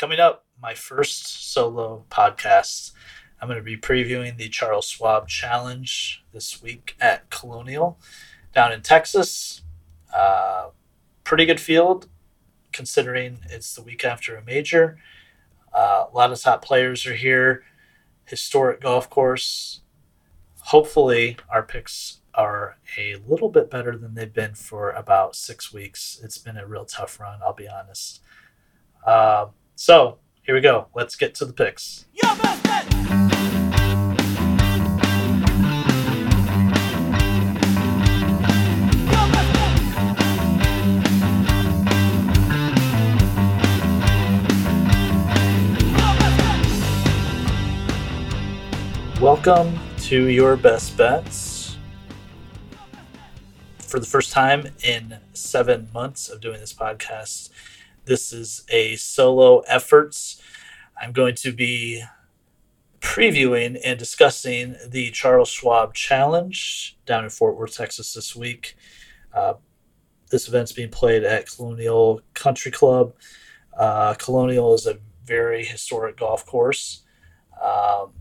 coming up, my first solo podcast. I'm going to be previewing the Charles Schwab Challenge this week at Colonial down in Texas. Uh, pretty good field considering it's the week after a major. Uh, a lot of top players are here. Historic golf course. Hopefully, our picks are a little bit better than they've been for about six weeks. It's been a real tough run, I'll be honest. Uh, so, here we go. Let's get to the picks. Welcome to your best bets. For the first time in seven months of doing this podcast, this is a solo efforts. I'm going to be previewing and discussing the Charles Schwab Challenge down in Fort Worth, Texas this week. Uh, this event's being played at Colonial Country Club. Uh, Colonial is a very historic golf course. Um,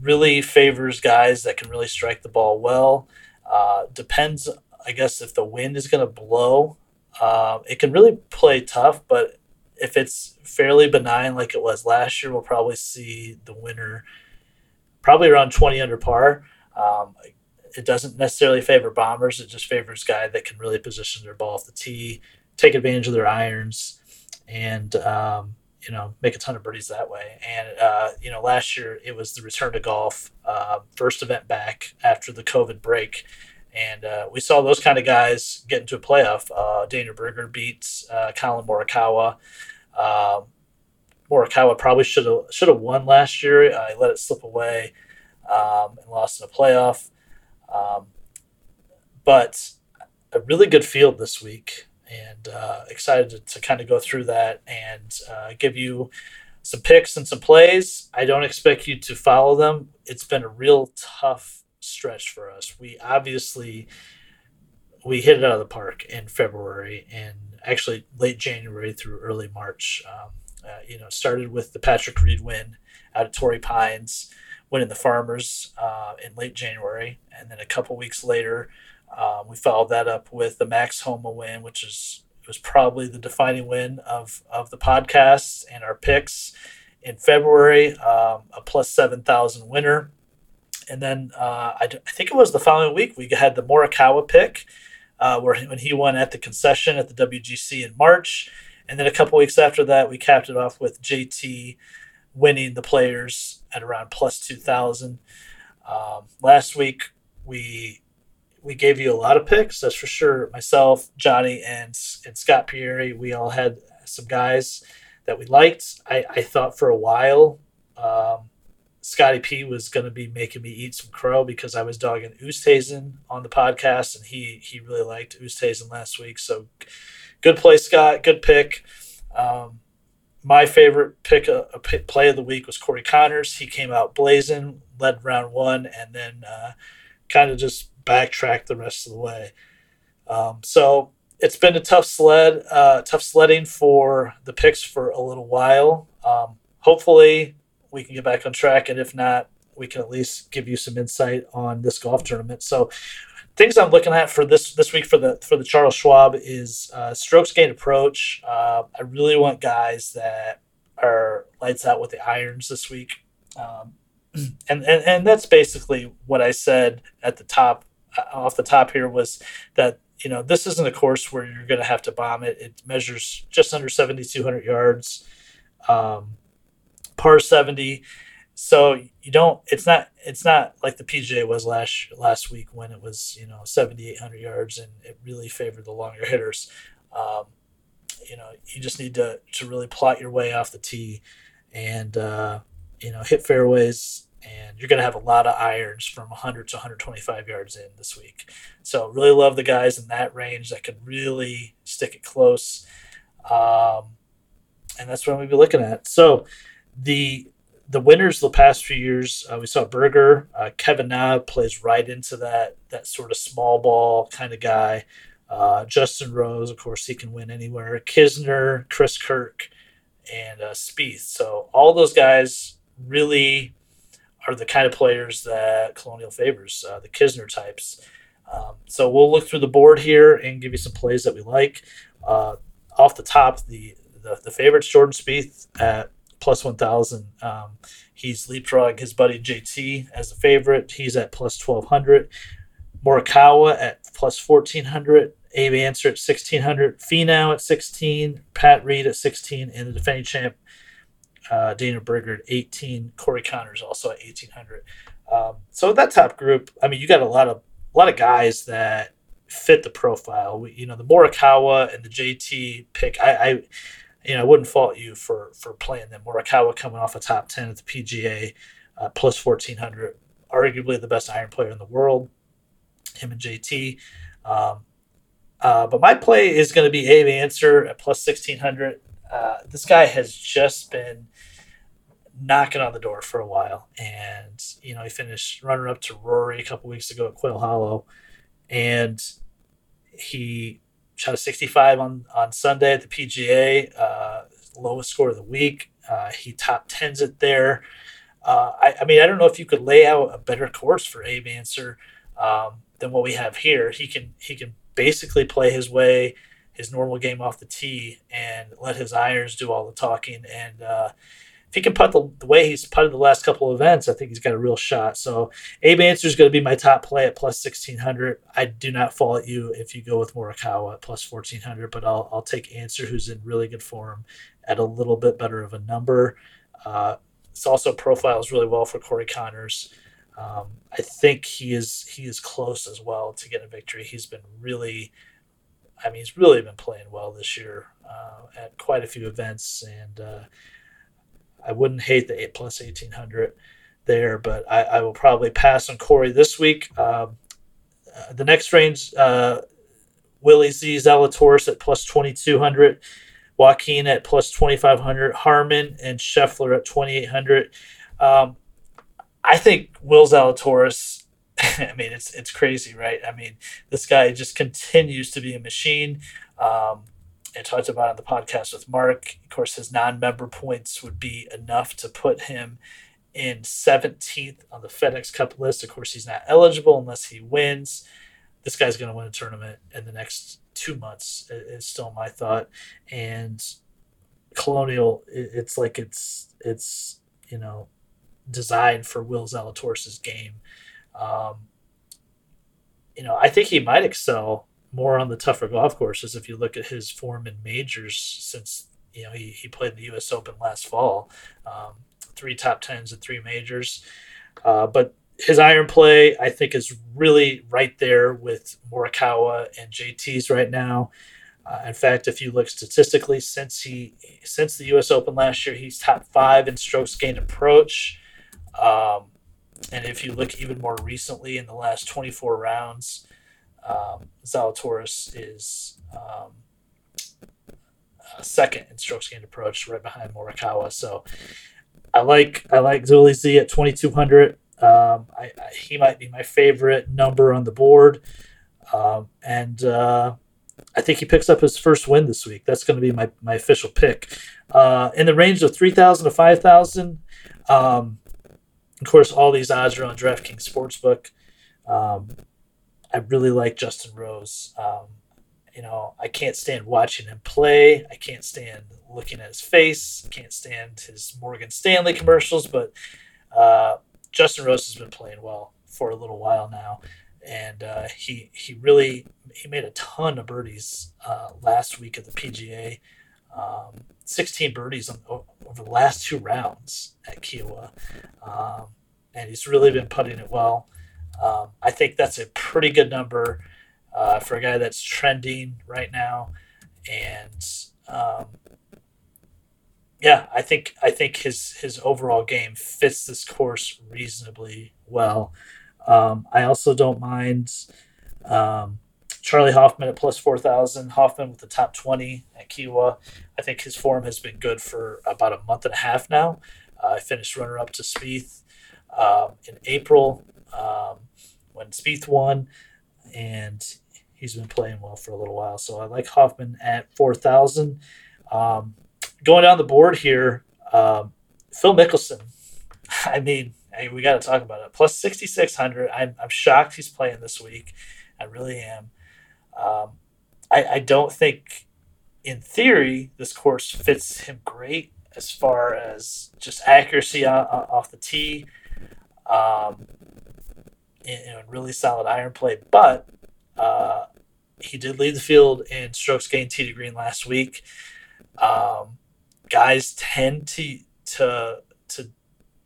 really favors guys that can really strike the ball well. Uh, depends, I guess, if the wind is going to blow. Uh, it can really play tough, but if it's fairly benign like it was last year, we'll probably see the winner probably around 20 under par. Um, it doesn't necessarily favor bombers. It just favors guys that can really position their ball off the tee, take advantage of their irons, and um, you know make a ton of birdies that way. And uh, you know last year it was the return to golf, uh, first event back after the COVID break, and uh, we saw those kind of guys get into a playoff. Uh, Daniel Berger beats uh, Collin Morikawa. Um, Morikawa probably should have should have won last year. Uh, let it slip away um, and lost in a playoff. Um, but a really good field this week and uh, excited to, to kind of go through that and uh, give you some picks and some plays. I don't expect you to follow them. It's been a real tough stretch for us. We obviously we hit it out of the park in February and actually late January through early March. Um, uh, you know, started with the Patrick Reed win out of Torrey Pines, winning the Farmers uh, in late January, and then a couple weeks later um, we followed that up with the Max Homa win, which is was probably the defining win of of the podcast and our picks in February, um, a plus seven thousand winner, and then uh, I, think it was the following week we had the Morikawa pick, uh, where when he won at the concession at the WGC in March, and then a couple weeks after that we capped it off with JT winning the players at around plus two thousand. Um, last week we we gave you a lot of picks. That's for sure. Myself, Johnny, and and Scott Pieri, we all had some guys that we liked. I, I thought for a while um, Scotty P was going to be making me eat some crow because I was dogging Oosthuizen on the podcast, and he he really liked Oosthuizen last week. So good play, Scott. Good pick. Um, my favorite pick, a, a pick, play of the week was Corey Conners. He came out blazing, led round one, and then uh, kind of just backtrack the rest of the way. Um, so it's been a tough sled, uh, tough sledding for the picks for a little while. Um, hopefully, we can get back on track, and if not, we can at least give you some insight on this golf tournament. So, things I'm looking at for this this week for the for the Charles Schwab is uh, strokes gained approach. Uh, I really want guys that are lights out with the irons this week. Um, and, and and that's basically what I said at the top off the top here was that you know this isn't a course where you're going to have to bomb it. It measures just under 7,200 yards, um, par 70. So you don't. It's not. It's not like the PGA was last last week when it was you know 7,800 yards and it really favored the longer hitters. Um, you know, you just need to to really plot your way off the tee, and uh, you know hit fairways and you're going to have a lot of irons from 100 to 125 yards in this week. So really love the guys in that range that can really stick it close, um, and that's what we'll be looking at. So the the winners the past few years, uh, we saw Berger, uh, Kevin Na plays right into that that sort of small ball kind of guy. Uh, Justin Rose, of course, he can win anywhere. Kisner, Chris Kirk, and uh, Spieth. So all those guys really are the kind of players that Colonial favors, uh, the Kisner types. Um, so we'll look through the board here and give you some plays that we like. Uh, off the top, the, the the favorites Jordan Spieth at plus one thousand. Um, he's leapfrog his buddy JT as a favorite. He's at plus twelve hundred. Morikawa at plus fourteen hundred. Abe Ancer at sixteen hundred. Finau at sixteen. Pat Reed at sixteen, and the defending champ uh, Dana Berger at eighteen. Corey Conners also at eighteen hundred. Um, so that top group, I mean, you got a lot of a lot of guys that fit the profile. We, you know, the Morikawa and the JT pick. I, I, you know, I wouldn't fault you for for playing them. Morikawa coming off a top ten at the PGA, uh, plus fourteen hundred, arguably the best iron player in the world. Him and JT. Um, uh, but my play is going to be Abe Ancer at plus sixteen hundred. Uh, this guy has just been knocking on the door for a while. And, you know, he finished runner up to Rory a couple weeks ago at Quail Hollow. And he shot a 65 on, on Sunday at the PGA, uh, lowest score of the week. Uh, he top tens it there. Uh, I, I, mean, I don't know if you could lay out a better course for Abe Ancer um, than what we have here. He can he can basically play his way, his normal game off the tee, and let his irons do all the talking. And uh, if he can putt the, the, way he's putted the last couple of events, I think he's got a real shot. So Abe Ancer is going to be my top play at plus 1600. I do not fault you if you go with Morikawa at plus 1400, but I'll, I'll take Ancer, who's in really good form, at a little bit better of a number. Uh, it's also profiles really well for Corey Conners. Um, I think he is he is close as well to get a victory. He's been really, I mean, he's really been playing well this year uh, at quite a few events, and uh, I wouldn't hate the eight plus eighteen hundred there, but I, I, will probably pass on Corey this week. Um, uh, the next range, uh, Willie Z Zalatoris at plus twenty two hundred, Joaquin at plus twenty five hundred, Harman and Scheffler at twenty eight hundred. Um, I think Will Zalatoris. I mean, it's it's crazy, right? I mean, this guy just continues to be a machine. Um, I talked about on the podcast with Mark. Of course, his non-member points would be enough to put him in 17th on the FedEx Cup list. Of course, he's not eligible unless he wins. This guy's going to win a tournament in the next two months. Is still my thought. And Colonial, it's like it's it's you know designed for Will Zalatoris' game. Um, you know, I think he might excel more on the tougher golf courses if you look at his form in majors since you know he, he played the U.S. Open last fall, um, three top tens and three majors. Uh, but his iron play, I think, is really right there with Morikawa and JT's right now. Uh, in fact, if you look statistically, since he since the U.S. Open last year, he's top five in strokes gained approach. Um, and if you look even more recently in the last 24 rounds, um, Zalatoris is um, second in strokes gained approach, right behind Morikawa. So I like I like Zuli Z at 2200. Um, I, I, he might be my favorite number on the board, um, and uh, I think he picks up his first win this week. That's going to be my, my official pick. Uh, in the range of 3,000 to 5,000. Um, of course, all these odds are on DraftKings Sportsbook. Um, I really like Justin Rose. Um, you know, I can't stand watching him play. I can't stand looking at his face. I can't stand his Morgan Stanley commercials. But uh, Justin Rose has been playing well for a little while now, and uh, he he really he made a ton of birdies uh, last week at the PGA. Um, 16 birdies on, over the last two rounds at Kiawah, Um, and he's really been putting it well. Um, I think that's a pretty good number uh, for a guy that's trending right now, and um, yeah, I think I think his his overall game fits this course reasonably well. Um, I also don't mind um, Charley Hoffman at plus four thousand. Hoffman with the top twenty at Kiawah. I think his form has been good for about a month and a half now. Uh, I finished runner up to Spieth um, in April um, when Spieth won, and he's been playing well for a little while. So I like Hoffman at four thousand. Um, going down the board here, um, Phil Mickelson. I mean, we got to talk about it. Plus 6,600. I'm, I'm shocked he's playing this week. I really am. Um, I, I don't think, in theory, this course fits him great as far as just accuracy off the tee um, really solid iron play. But uh, he did lead the field in strokes gained tee to green last week. Um, guys tend to to to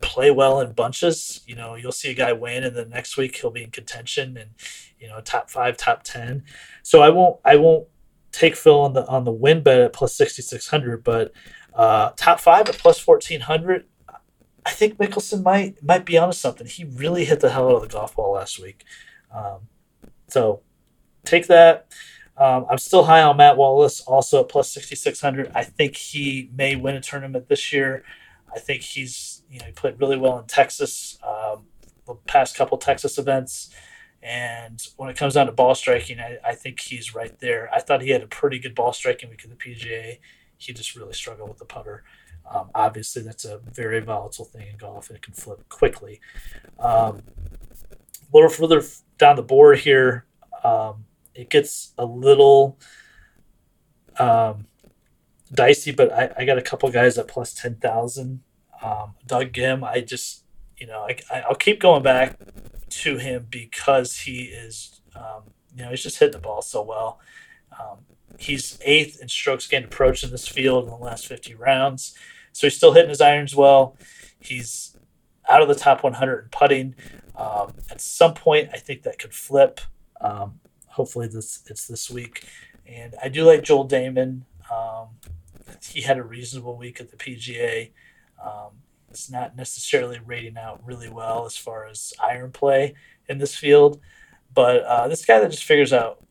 play well in bunches. You know, you'll see a guy win, and then next week he'll be in contention and you know top five, top ten. So I won't I won't take Phil on the on the win bet at plus sixty six hundred, but uh, top five at plus fourteen hundred. I think Mickelson might might be onto something. He really hit the hell out of the golf ball last week. Um, so take that. Um, I'm still high on Matt Wallace, also at plus 6,600. I think he may win a tournament this year. I think he's, you know, he played really well in Texas, um, the past couple Texas events. And when it comes down to ball striking, I, I think he's right there. I thought he had a pretty good ball striking week at the PGA. He just really struggled with the putter. Um, obviously, that's a very volatile thing in golf. It can flip quickly. Um, a little further down the board here, um, it gets a little um, dicey, but I, I got a couple guys at plus 10,000. Um, Doug Ghim, I just, you know, I, I'll keep going back to him because he is, um, you know, he's just hitting the ball so well. He's eighth in strokes gained approach in this field in the last 50 rounds. So he's still hitting his irons well. He's out of the top 100 in putting. Um, at some point, I think that could flip. Um, hopefully, this it's this week. And I do like Joel Dahmen. Um, he had a reasonable week at the PGA. Um, it's not necessarily rating out really well as far as iron play in this field, but uh, this guy that just figures out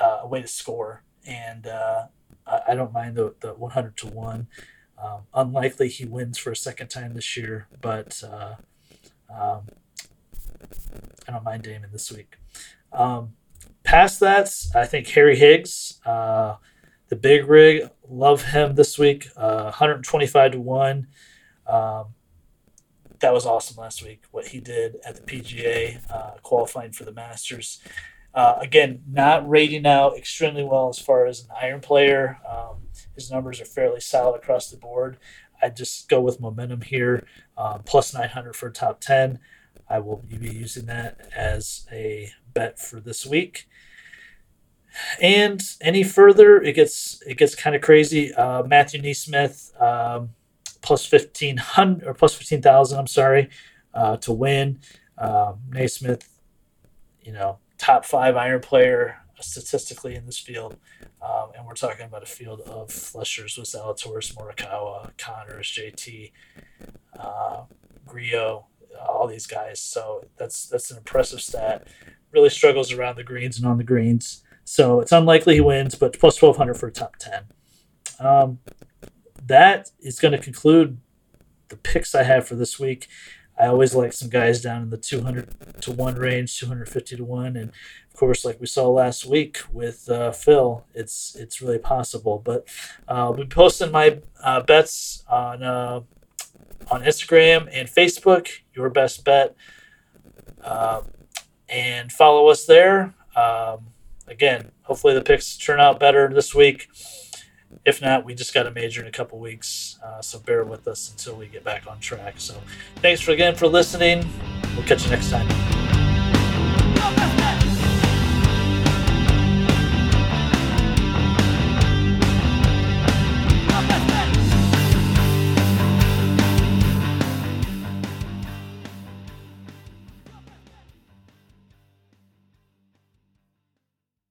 uh, a way to score, and uh, I, I, don't mind the, the 100 to 1. Um, unlikely he wins for a second time this year, but uh, um, I don't mind Dahmen this week. Um, past that, I think Harry Higgs, uh, the big rig, love him this week. Uh, 125 to 1. Um, that was awesome last week, what he did at the PGA, uh, qualifying for the Masters. Uh, again, not rating out extremely well as far as an iron player. Um, his numbers are fairly solid across the board. I just go with momentum here, um, plus 900 for top 10. I will be using that as a bet for this week. And any further, it gets it gets kind of crazy. Uh, Matthew NeSmith um, plus fifteen hundred or plus fifteen thousand. I'm sorry uh, to win. Um, NeSmith, you know, top five iron player statistically in this field. Um, and we're talking about a field of Fleshers with Zalatoris, Morikawa, Conners, JT, uh, Grillo, all these guys. So that's that's an impressive stat. Really struggles around the greens and on the greens. So it's unlikely he wins, but plus 1200 for a top 10. Um, that is going to conclude the picks I have for this week. I always like some guys down in the 200 to 1 range, 250 to 1. And of course, like we saw last week with uh, Phil, it's it's really possible. But uh, I'll be posting my uh, bets on uh, on Instagram and Facebook, your best bet. Uh, and follow us there. Um, again, hopefully the picks turn out better this week. If not, we just got a major in a couple weeks, uh, so bear with us until we get back on track. So, thanks again for listening. We'll catch you next time.